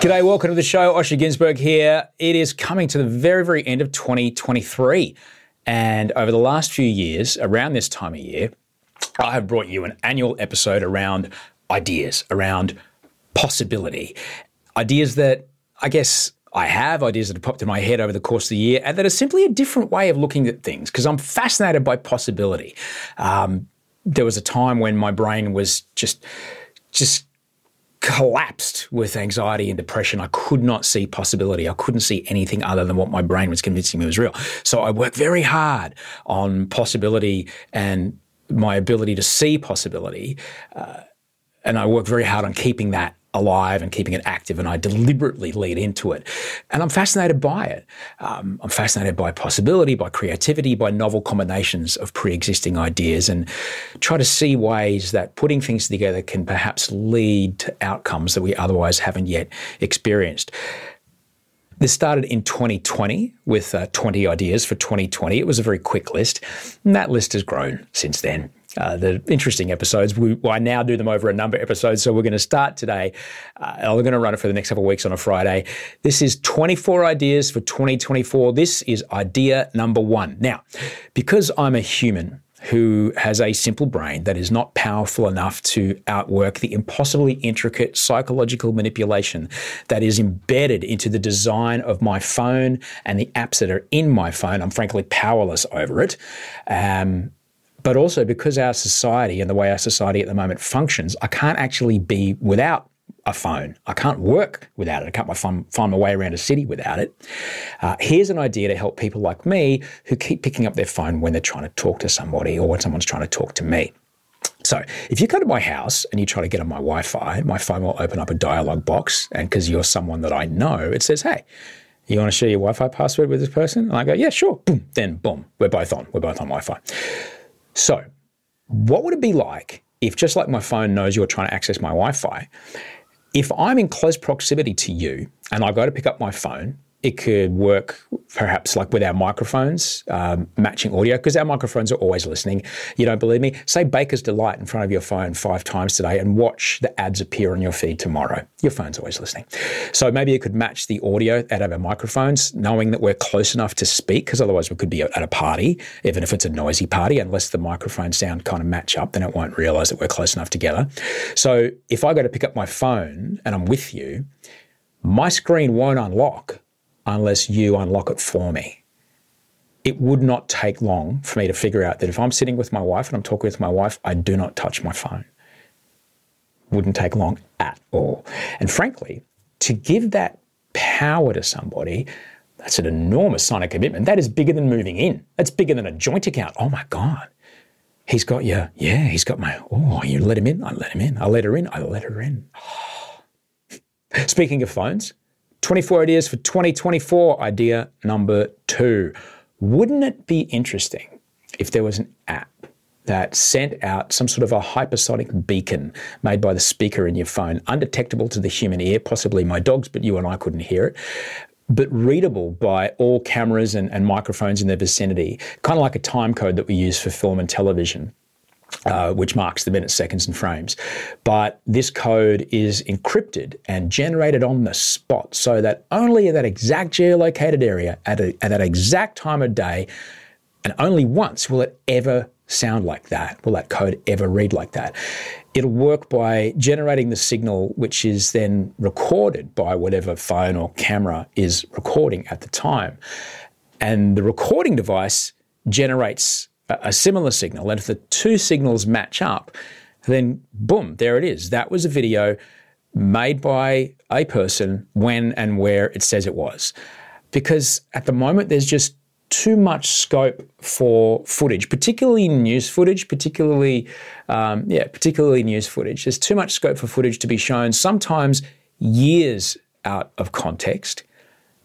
G'day, welcome to the show. Osher Günsberg here. It is coming to the very, very end of 2023. And over the last few years, around this time of year, I have brought you an annual episode around ideas, around possibility. Ideas that I guess I have, ideas that have popped in my head over the course of the year, and that are simply a different way of looking at things because I'm fascinated by possibility. Um, there was a time when my brain was just, just collapsed with anxiety and depression. I could not see possibility. I couldn't see anything other than what my brain was convincing me was real. So I worked very hard on possibility and my ability to see possibility. Uh, and I worked very hard on keeping that alive and keeping it active, and I deliberately lead into it. And I'm fascinated by it. Um, I'm fascinated by possibility, by creativity, by novel combinations of pre existing ideas, and try to see ways that putting things together can perhaps lead to outcomes that we otherwise haven't yet experienced. This started in 2020 with uh, 20 ideas for 2020. It was a very quick list, and that list has grown since then. Uh, the interesting episodes. We, well, I now do them over a number of episodes. So we're going to start today. Uh, we're going to run it for the next couple of weeks on a Friday. This is 24 ideas for 2024. This is idea number one. Now, because I'm a human, who has a simple brain that is not powerful enough to outwork the impossibly intricate psychological manipulation that is embedded into the design of my phone and the apps that are in my phone. I'm frankly powerless over it. Um, but also because our society and the way our society at the moment functions, I can't actually be without a phone. I can't work without it. I can't find, find my way around a city without it. Uh, here's an idea to help people like me who keep picking up their phone when they're trying to talk to somebody or when someone's trying to talk to me. So, if you come to my house and you try to get on my Wi Fi, my phone will open up a dialog box. And because you're someone that I know, it says, Hey, you want to share your Wi Fi password with this person? And I go, Yeah, sure. Boom. Then, boom, we're both on. We're both on Wi Fi. So, what would it be like if, just like my phone knows you're trying to access my Wi Fi, if I'm in close proximity to you and I go to pick up my phone, it could work perhaps like with our microphones, um, matching audio, because our microphones are always listening. You don't believe me? Say Baker's Delight in front of your phone five times today and watch the ads appear on your feed tomorrow. Your phone's always listening. So maybe it could match the audio out of our microphones, knowing that we're close enough to speak, because otherwise we could be at a party, even if it's a noisy party, unless the microphone sound kind of match up, then it won't realize that we're close enough together. So if I go to pick up my phone and I'm with you, my screen won't unlock unless you unlock it for me. It would not take long for me to figure out that if I'm sitting with my wife and I'm talking with my wife, I do not touch my phone. Wouldn't take long at all. And frankly, to give that power to somebody, that's an enormous sign of commitment. That is bigger than moving in. That's bigger than a joint account. Oh my God. He's got your, yeah, he's got my, oh, you let him in? I let him in. I let her in. I let her in. Speaking of phones, 24 ideas for 2024. Idea number two. Wouldn't it be interesting if there was an app that sent out some sort of a hypersonic beacon made by the speaker in your phone, undetectable to the human ear, possibly my dog's, but you and I couldn't hear it but readable by all cameras and, and microphones in their vicinity, kind of like a time code that we use for film and television. Uh, which marks the minutes, seconds, and frames. But this code is encrypted and generated on the spot so that only at that exact geolocated area, at, a, at that exact time of day, and only once will it ever sound like that, will that code ever read like that. It'll work by generating the signal, which is then recorded by whatever phone or camera is recording at the time. And the recording device generates a, similar signal. And if the two signals match up, then boom, there it is. That was a video made by a person when and where it says it was. Because at the moment, there's just too much scope for footage, particularly news footage, particularly, um, yeah, particularly news footage. There's too much scope for footage to be shown, sometimes years out of context,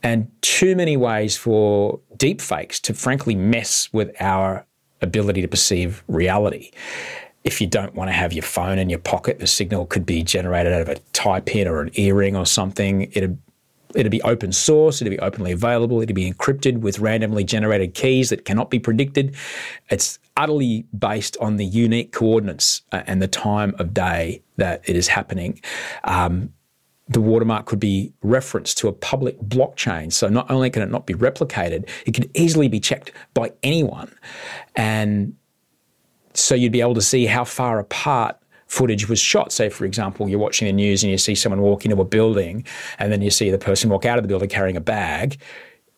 and too many ways for deepfakes to frankly mess with our ability to perceive reality. If you don't want to have your phone in your pocket, the signal could be generated out of a tie pin or an earring or something. It'd It'd be open source, it'd be openly available, it'd be encrypted with randomly generated keys that cannot be predicted. It's utterly based on the unique coordinates uh, and the time of day that it is happening. Um, the watermark could be referenced to a public blockchain. So not only can it not be replicated, it can easily be checked by anyone. And so you'd be able to see how far apart footage was shot. Say, for example, you're watching the news and you see someone walk into a building and then you see the person walk out of the building carrying a bag.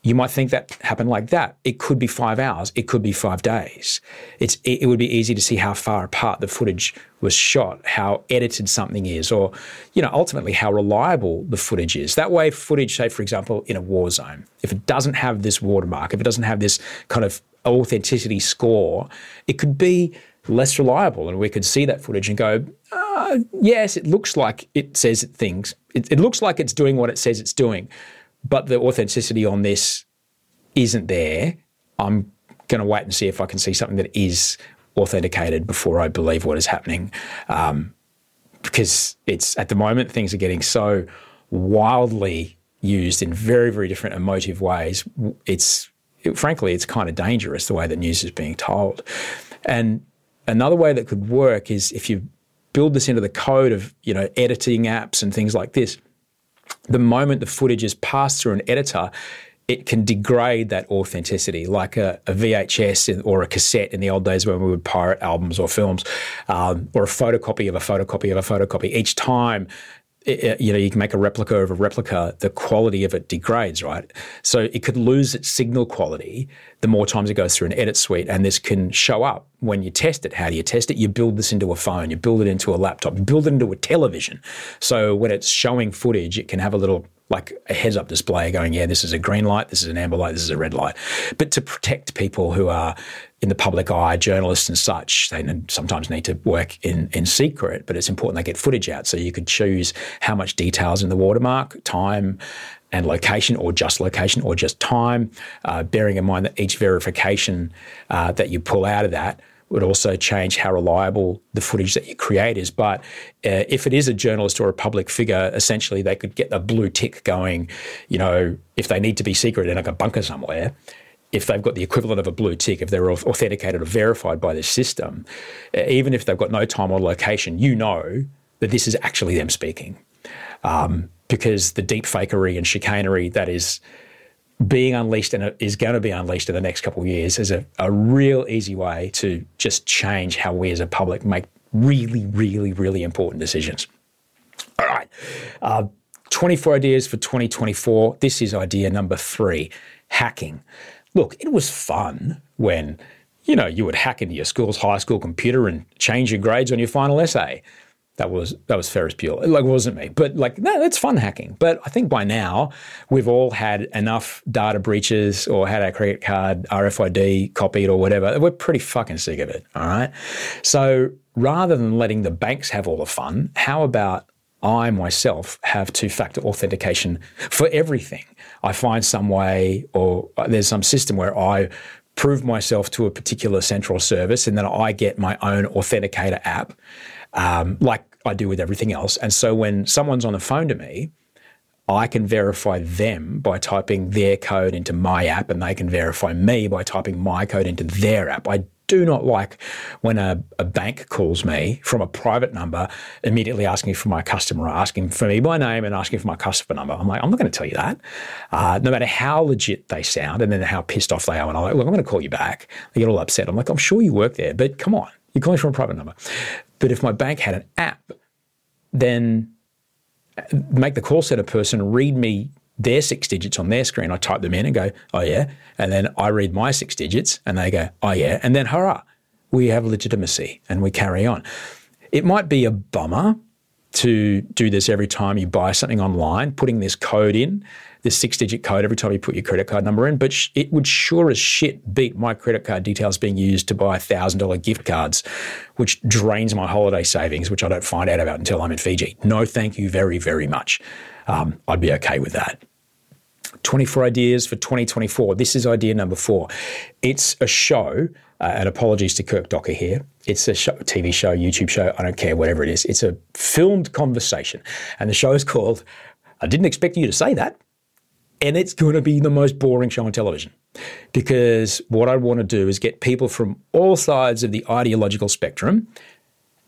You might think that happened like that. It could be five hours. It could be five days. It's, it would be easy to see how far apart the footage was shot, how edited something is, or, you know, ultimately how reliable the footage is. That way, footage, say, for example, in a war zone, if it doesn't have this watermark, if it doesn't have this kind of authenticity score, it could be less reliable. And we could see that footage and go, uh, yes, it looks like it says things. It, it looks like it's doing what it says it's doing, but the authenticity on this isn't there. I'm going to wait and see if I can see something that is authenticated before I believe what is happening. Um, because it's at the moment things are getting so wildly used in very, very different emotive ways. It's it, frankly, it's kind of dangerous the way that news is being told. And Another way that could work is if you build this into the code of you know editing apps and things like this. The moment the footage is passed through an editor, it can degrade that authenticity, like a, a, VHS or a cassette in the old days when we would pirate albums or films, um, or a photocopy of a photocopy of a photocopy. Each time you know, you can make a replica of a replica, the quality of it degrades, right? So it could lose its signal quality the more times it goes through an edit suite. And this can show up when you test it. How do you test it? You build this into a phone, you build it into a laptop, you build it into a television. So when it's showing footage, it can have a little like a heads up display going, yeah, this is a green light, this is an amber light, this is a red light. But to protect people who are in the public eye, journalists and such, they sometimes need to work in, in secret, but it's important they get footage out. So you could choose how much details in the watermark, time, and location, or just location, or just time, uh, bearing in mind that each verification uh, that you pull out of that would also change how reliable the footage that you create is. But uh, if it is a journalist or a public figure, essentially they could get a blue tick going, you know, if they need to be secret in like a bunker somewhere. If they've got the equivalent of a blue tick, if they're authenticated or verified by this system, uh, even if they've got no time or location, you know that this is actually them speaking. Um, because the deep fakery and chicanery that is being unleashed and is going to be unleashed in the next couple of years is a, a real easy way to just change how we as a public make really, really, really important decisions. All right. Uh, 24 ideas for 2024. This is idea number three hacking. Look, it was fun when, you know, you would hack into your school's high school computer and change your grades on your final essay that was that was Ferris Bueller. Like, it wasn't me, but like, no, that's fun hacking. But I think by now we've all had enough data breaches or had our credit card RFID copied or whatever. We're pretty fucking sick of it. All right. So rather than letting the banks have all the fun, how about I myself have two factor authentication for everything? I find some way or there's some system where I prove myself to a particular central service, and then I get my own authenticator app, um, like I do with everything else. And so when someone's on the phone to me, I can verify them by typing their code into my app, and they can verify me by typing my code into their app. I do not like when a, a, bank calls me from a private number, immediately asking for my customer, asking for me by name, and asking for my customer number. I'm like, I'm not going to tell you that. Uh, no matter how legit they sound, and then how pissed off they are, and I'm like, look, I'm going to call you back. They get all upset. I'm like, I'm sure you work there, but come on, you're calling from a private number. But if my bank had an app, then make the call center person read me their six digits on their screen. I type them in and go, oh yeah. And then I read my six digits and they go, oh yeah. And then hurrah, we have legitimacy and we carry on. It might be a bummer to do this every time you buy something online, putting this code in, this six digit code every time you put your credit card number in, but sh- it would sure as shit beat my credit card details being used to buy $1,000 gift cards, which drains my holiday savings, which I don't find out about until I'm in Fiji. No, thank you very, very much um, I'd be okay with that. 24 ideas for 2024. This is idea number four. It's a show, uh, and apologies to Kirk Docker here. It's a show, TV show, YouTube show, I don't care, whatever it is. It's a filmed conversation. And the show is called I Didn't Expect You to Say That. And it's going to be the most boring show on television. Because what I want to do is get people from all sides of the ideological spectrum,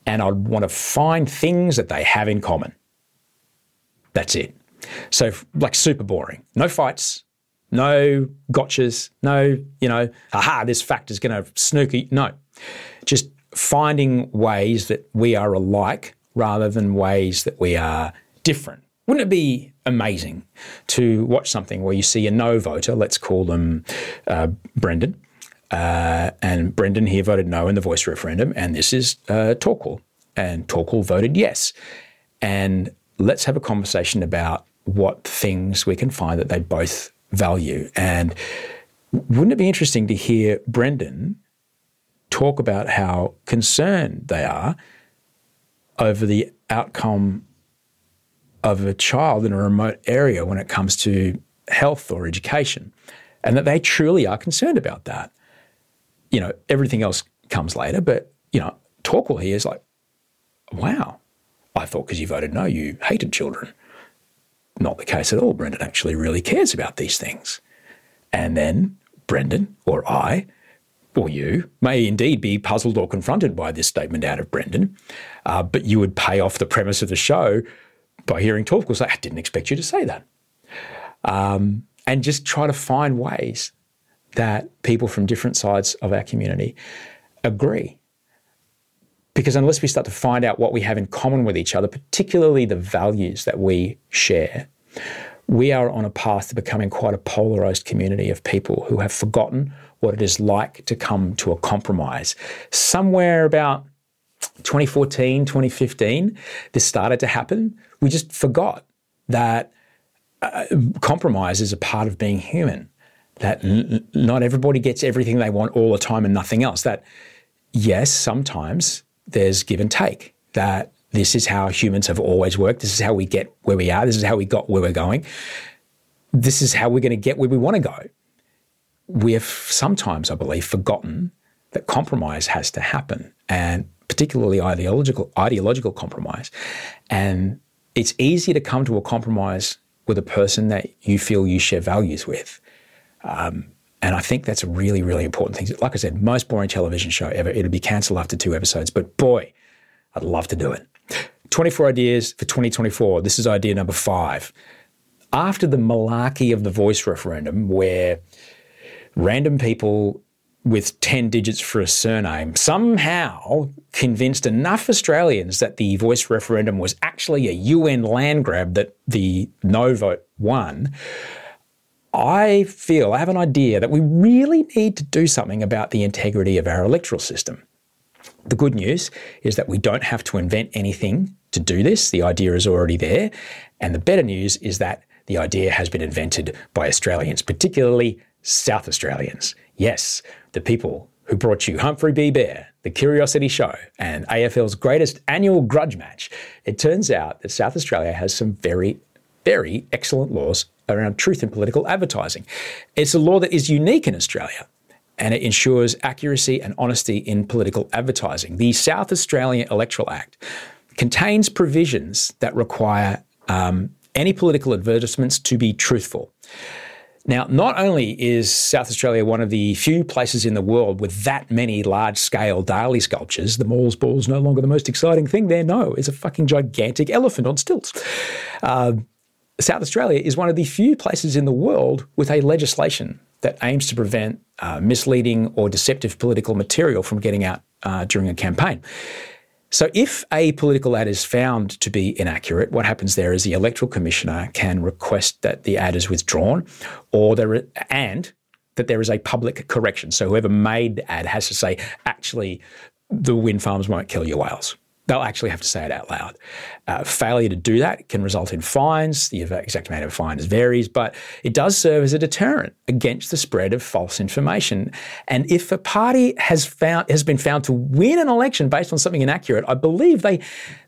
and I want to find things that they have in common. That's it. So, like, super boring. No fights, no gotchas, no, you know, aha, this fact is going to snooky. No, just finding ways that we are alike rather than ways that we are different. Wouldn't it be amazing to watch something where you see a no voter, let's call them uh, Brendan, uh, and Brendan here voted no in the voice referendum, and this is uh, Torquil, and Torquil voted yes. And let's have a conversation about what things we can find that they both value. And wouldn't it be interesting to hear Brendan talk about how concerned they are over the outcome of a child in a remote area when it comes to health or education, and that they truly are concerned about that. You know, everything else comes later, but, you know, talk Torquil here is like, wow, I thought because you voted no, you hated children. Not the case at all. Brendan actually really cares about these things. And then Brendan or I or you may indeed be puzzled or confronted by this statement out of Brendan, uh, but you would pay off the premise of the show by hearing Torquil say, I didn't expect you to say that. Um, and just try to find ways that people from different sides of our community agree because unless we start to find out what we have in common with each other, particularly the values that we share, we are on a path to becoming quite a polarized community of people who have forgotten what it is like to come to a compromise. Somewhere about 2014, 2015, this started to happen. We just forgot that uh, compromise is a part of being human, that n- not everybody gets everything they want all the time and nothing else. That, yes, sometimes there's give and take. That this is how humans have always worked. This is how we get where we are. This is how we got where we're going. This is how we're going to get where we want to go. We have sometimes, I believe, forgotten that compromise has to happen, and particularly ideological ideological compromise. And it's easy to come to a compromise with a person that you feel you share values with. Um, and I think that's a really, really important thing. Like I said, most boring television show ever. It'll be cancelled after two episodes, but boy, I'd love to do it. 24 ideas for 2024. This is idea number five. After the malarkey of the voice referendum, where random people with 10 digits for a surname somehow convinced enough Australians that the voice referendum was actually a UN land grab that the no vote won, I feel, I have an idea that we really need to do something about the integrity of our electoral system. The good news is that we don't have to invent anything to do this. The idea is already there. And the better news is that the idea has been invented by Australians, particularly South Australians. Yes, the people who brought you Humphrey B. Bear, The Curiosity Show, and AFL's greatest annual grudge match. It turns out that South Australia has some very, very excellent laws around truth in political advertising. It's a law that is unique in Australia. and it ensures accuracy and honesty in political advertising. The South Australian Electoral Act contains provisions that require um, any political advertisements to be truthful. Now, not only is South Australia one of the few places in the world with that many large scale Dalí sculptures, the Mall's ball is no longer the most exciting thing there. No, it's a fucking gigantic elephant on stilts. Uh, South Australia is one of the few places in the world with a legislation that aims to prevent uh, misleading or deceptive political material from getting out uh, during a campaign. So, if a political ad is found to be inaccurate, what happens there is the electoral commissioner can request that the ad is withdrawn, or there and that there is a public correction. So, whoever made the ad has to say, actually, the wind farms won't kill your whales they'll actually have to say it out loud. Uh, failure to do that can result in fines. The exact amount of fines varies, but it does serve as a deterrent against the spread of false information. And if a party has found has been found to win an election based on something inaccurate, I believe they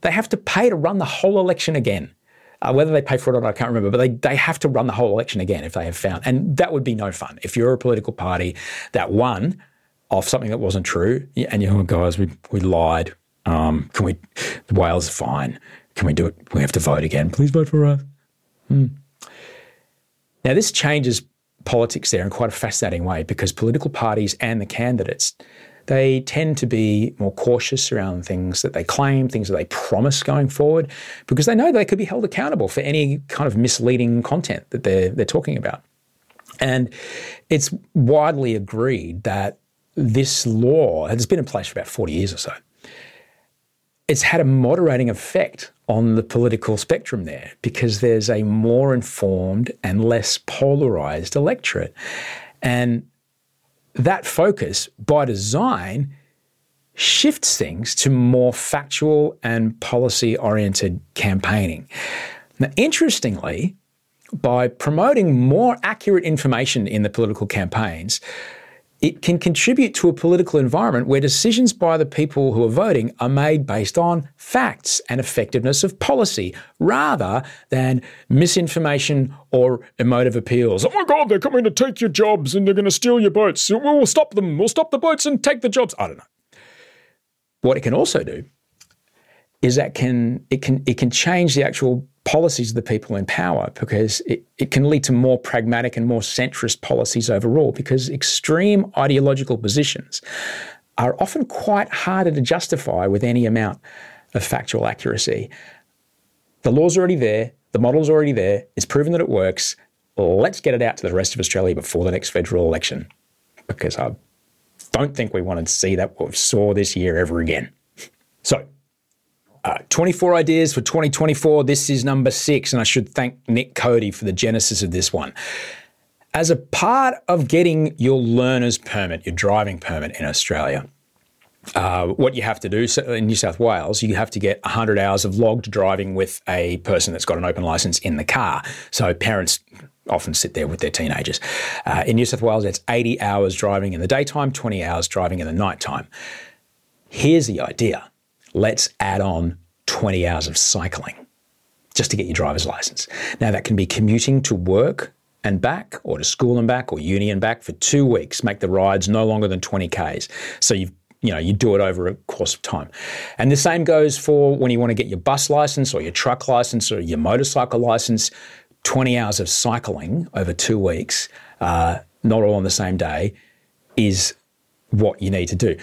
they have to pay to run the whole election again. Uh, whether they pay for it or not, I can't remember, but they, they have to run the whole election again if they have found. And that would be no fun. If you're a political party that won off something that wasn't true, and you're, oh, guys, we, we lied, um, can we? The whales are fine. Can we do it? We have to vote again. Please vote for us. Hmm. Now this changes politics there in quite a fascinating way because political parties and the candidates they tend to be more cautious around things that they claim, things that they promise going forward, because they know they could be held accountable for any kind of misleading content that they're, they're talking about. And it's widely agreed that this law has been in place for about 40 years or so it's had a moderating effect on the political spectrum there because there's a more informed and less polarized electorate. And that focus, by design, shifts things to more factual and policy oriented campaigning. Now, interestingly, by promoting more accurate information in the political campaigns, it can contribute to a political environment where decisions by the people who are voting are made based on facts and effectiveness of policy rather than misinformation or emotive appeals. Oh my God, they're coming to take your jobs and they're going to steal your boats. We'll stop them. We'll stop the boats and take the jobs. I don't know. What it can also do is that can it can it can change the actual policies of the people in power because it, it can lead to more pragmatic and more centrist policies overall because extreme ideological positions are often quite harder to justify with any amount of factual accuracy. The law's already there, the model's already there, it's proven that it works. Let's get it out to the rest of Australia before the next federal election because I don't think we want to see that what we saw this year ever again. So, uh, 24 ideas for 2024. This is number six, and I should thank Nick Cody for the genesis of this one. As a part of getting your learner's permit, your driving permit in Australia, uh, what you have to do so in New South Wales, you have to get 100 hours of logged driving with a person that's got an open license in the car. So parents often sit there with their teenagers. Uh, in New South Wales, it's 80 hours driving in the daytime, 20 hours driving in the nighttime. Here's the idea let's add on 20 hours of cycling just to get your driver's license. Now, that can be commuting to work and back, or to school and back, or uni and back for two weeks. Make the rides no longer than 20 Ks. So you've you know, you do it over a course of time. And the same goes for when you want to get your bus license or your truck license or your motorcycle license. 20 hours of cycling over two weeks, uh, not all on the same day, is what you need to do.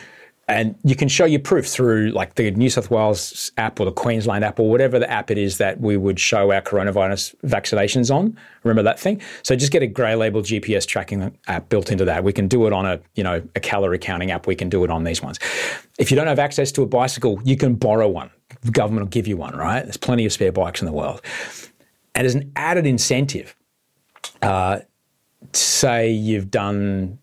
And you can show your proof through like the New South Wales app or the Queensland app or whatever the app it is that we would show our coronavirus vaccinations on. Remember that thing? So just get a grey label GPS tracking app built into that. We can do it on a, you know, a calorie counting app. We can do it on these ones. If you don't have access to a bicycle, you can borrow one. The government will give you one, right? There's plenty of spare bikes in the world. And as an added incentive, uh, say you've done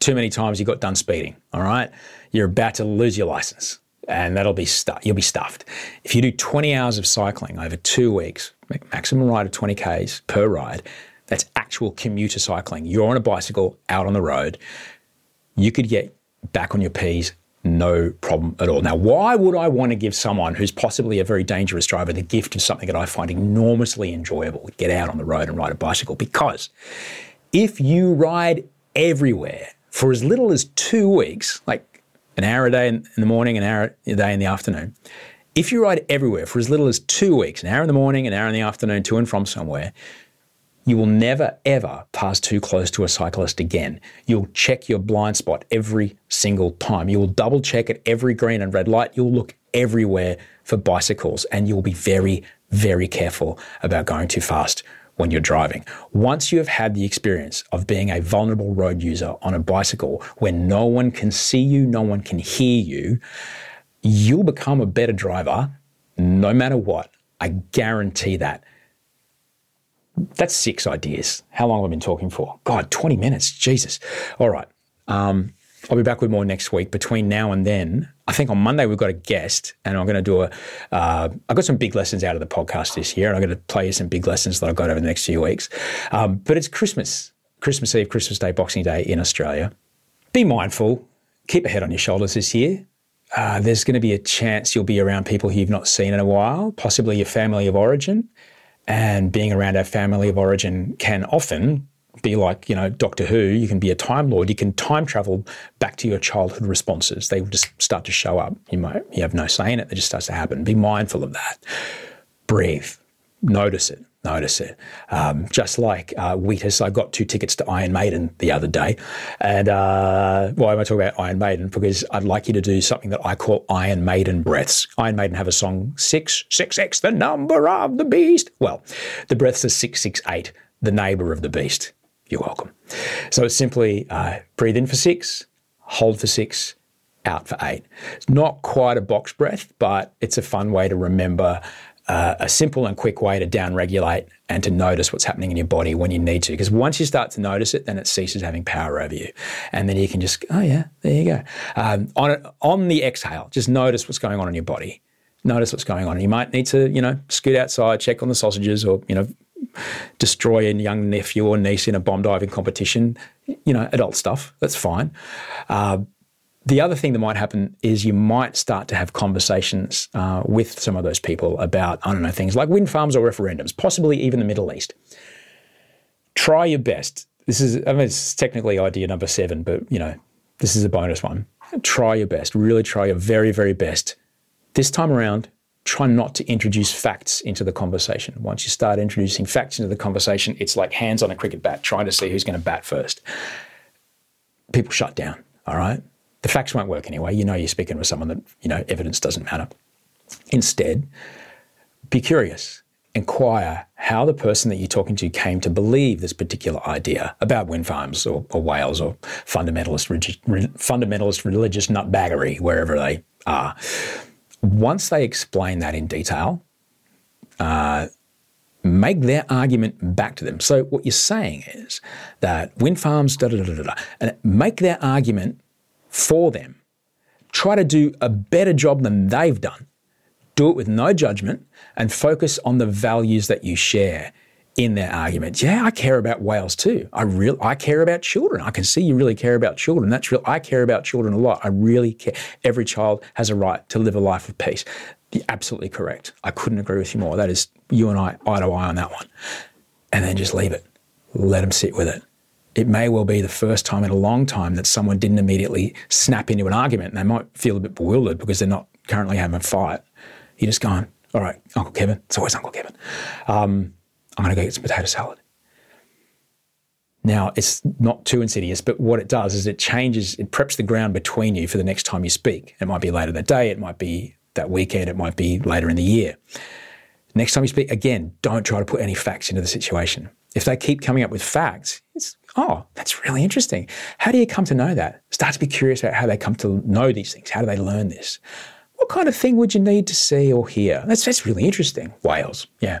too many times you got done speeding, all right? You're about to lose your license and that'll be stu- you'll be stuffed. If you do 20 hours of cycling over two weeks, maximum ride of 20 Ks per ride, that's actual commuter cycling. You're on a bicycle out on the road. You could get back on your P's no problem at all. Now, why would I want to give someone who's possibly a very dangerous driver the gift of something that I find enormously enjoyable, get out on the road and ride a bicycle? Because if you ride everywhere for as little as two weeks, like an hour a day in, the morning, an hour a day in the afternoon, if you ride everywhere for as little as two weeks, an hour in the morning, an hour in the afternoon, to and from somewhere, you will never, ever pass too close to a cyclist again. You'll check your blind spot every single time. You will double check at every green and red light. You'll look everywhere for bicycles and you'll be very, very careful about going too fast when you're driving. Once you have had the experience of being a vulnerable road user on a bicycle where no one can see you, no one can hear you, you'll become a better driver no matter what. I guarantee that. That's six ideas. How long have I been talking for? God, 20 minutes. Jesus. All right. Um, I'll be back with more next week. Between now and then, I think on Monday we've got a guest, and I'm going to do a. uh, got some big lessons out of the podcast this year, and I'm going to play you some big lessons that I've got over the next few weeks. Um, but it's Christmas, Christmas Eve, Christmas Day, Boxing Day in Australia. Be mindful. Keep a head on your shoulders this year. Uh, there's going to be a chance you'll be around people who you've not seen in a while, possibly your family of origin. And being around our family of origin can often be like, you know, Doctor Who. You can be a Time Lord. You can time travel back to your childhood responses. They just start to show up. You might you have no say in it. It just starts to happen. Be mindful of that. Breathe. Notice it notice it. Um, just like uh, Wheatus, I got two tickets to Iron Maiden the other day. And uh, why am I talking about Iron Maiden? Because I'd like you to do something that I call Iron Maiden breaths. Iron Maiden have a song, six, six, X, the number of the beast. Well, the breaths are 668, the neighbor of the beast. You're welcome. So it's simply uh, breathe in for six, hold for six, out for eight. It's not quite a box breath, but it's a fun way to remember uh, a simple and quick way to downregulate and to notice what's happening in your body when you need to. Because once you start to notice it, then it ceases having power over you. And then you can just, oh, yeah, there you go. Um, on, on the exhale, just notice what's going on in your body. Notice what's going on. You might need to, you know, scoot outside, check on the sausages, or, you know, destroy a young nephew or niece in a bomb diving competition. You know, adult stuff. That's fine. Uh, the other thing that might happen is you might start to have conversations uh, with some of those people about, I don't know, things like wind farms or referendums, possibly even the Middle East. Try your best. This is, I mean, it's technically idea number seven, but, you know, this is a bonus one. Try your best. Really try your very, very best. This time around, try not to introduce facts into the conversation. Once you start introducing facts into the conversation, it's like hands on a cricket bat, trying to see who's going to bat first. People shut down, all right? the facts won't work anyway. You know you're speaking with someone that, you know, evidence doesn't matter. Instead, be curious. Inquire how the person that you're talking to came to believe this particular idea about wind farms or, or whales or fundamentalist, fundamentalist religious nutbaggery, wherever they are. Once they explain that in detail, uh, make their argument back to them. So what you're saying is that wind farms, da da da da da, and make their argument for them. Try to do a better job than they've done. Do it with no judgment and focus on the values that you share in their argument. Yeah, I care about whales too. I real I care about children. I can see you really care about children. That's real. I care about children a lot. I really care. Every child has a right to live a life of peace. You're absolutely correct. I couldn't agree with you more. That is you and I eye to eye on that one. And then just leave it. Let them sit with it it may well be the first time in a long time that someone didn't immediately snap into an argument and they might feel a bit bewildered because they're not currently having a fight. You're just going, all right, Uncle Kevin, it's always Uncle Kevin. Um, I'm going to go get some potato salad. Now, it's not too insidious, but what it does is it changes, it preps the ground between you for the next time you speak. It might be later that day, it might be that weekend, it might be later in the year. Next time you speak, again, don't try to put any facts into the situation. If they keep coming up with facts, it's oh, that's really interesting. How do you come to know that? Start to be curious about how they come to know these things. How do they learn this? What kind of thing would you need to see or hear? That's, that's really interesting. Whales, yeah.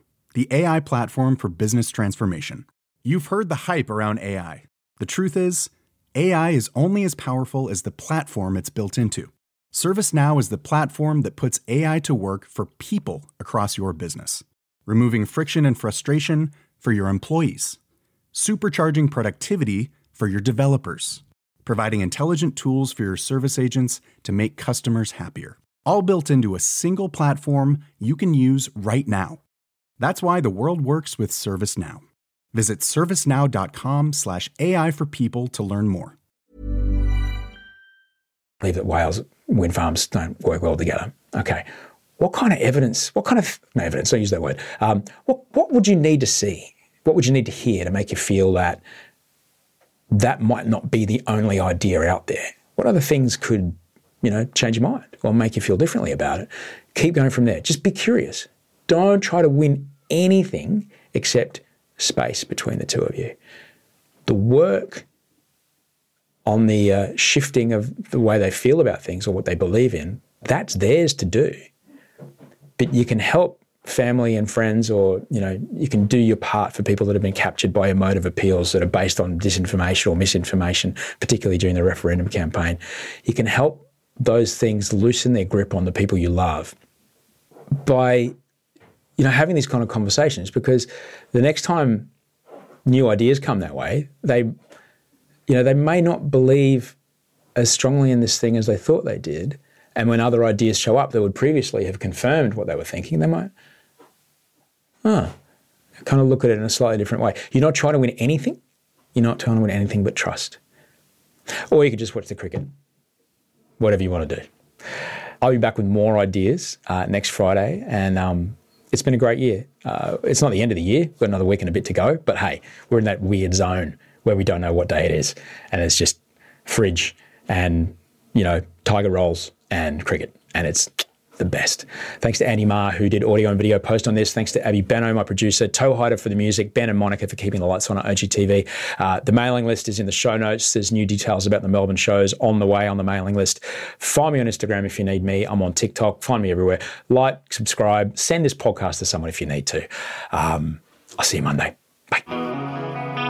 the AI platform for business transformation. You've heard the hype around AI. The truth is, AI is only as powerful as the platform it's built into. ServiceNow is the platform that puts AI to work for people across your business, removing friction and frustration for your employees, supercharging productivity for your developers, providing intelligent tools for your service agents to make customers happier. All built into a single platform you can use right now. That's why the world works with ServiceNow. Visit servicenow.com slash AI for people to learn more. believe that whales, wind farms don't work well together. Okay. What kind of evidence, what kind of, no evidence, don't use that word. Um, what, what would you need to see? What would you need to hear to make you feel that that might not be the only idea out there? What other things could, you know, change your mind or make you feel differently about it? Keep going from there. Just be curious. Don't try to win anything except space between the two of you. The work on the uh, shifting of the way they feel about things or what they believe in, that's theirs to do. But you can help family and friends, or you know, you can do your part for people that have been captured by emotive appeals that are based on disinformation or misinformation, particularly during the referendum campaign. You can help those things loosen their grip on the people you love by, you know, having these kind of conversations. Because the next time new ideas come that way, they you know, they may not believe as strongly in this thing as they thought they did. And when other ideas show up that would previously have confirmed what they were thinking, they might, oh, kind of look at it in a slightly different way. You're not trying to win anything. You're not trying to win anything but trust. Or you could just watch the cricket, whatever you want to do. I'll be back with more ideas uh, next Friday. And um, it's been a great year. Uh, it's not the end of the year. We've got another week and a bit to go. But hey, we're in that weird zone where we don't know what day it is. And it's just fridge and, you know, tiger rolls and cricket. And it's the best. Thanks to Andy Marr, who did audio and video post on this. Thanks to Abby Benno, my producer, Toe Hider for the music, Ben and Monica for keeping the lights on at OGTV. Uh, the mailing list is in the show notes. There's new details about the Melbourne shows on the way on the mailing list. Find me on Instagram if you need me. I'm on TikTok. Find me everywhere. Like, subscribe, send this podcast to someone if you need to. Um, I'll see you Monday. Bye.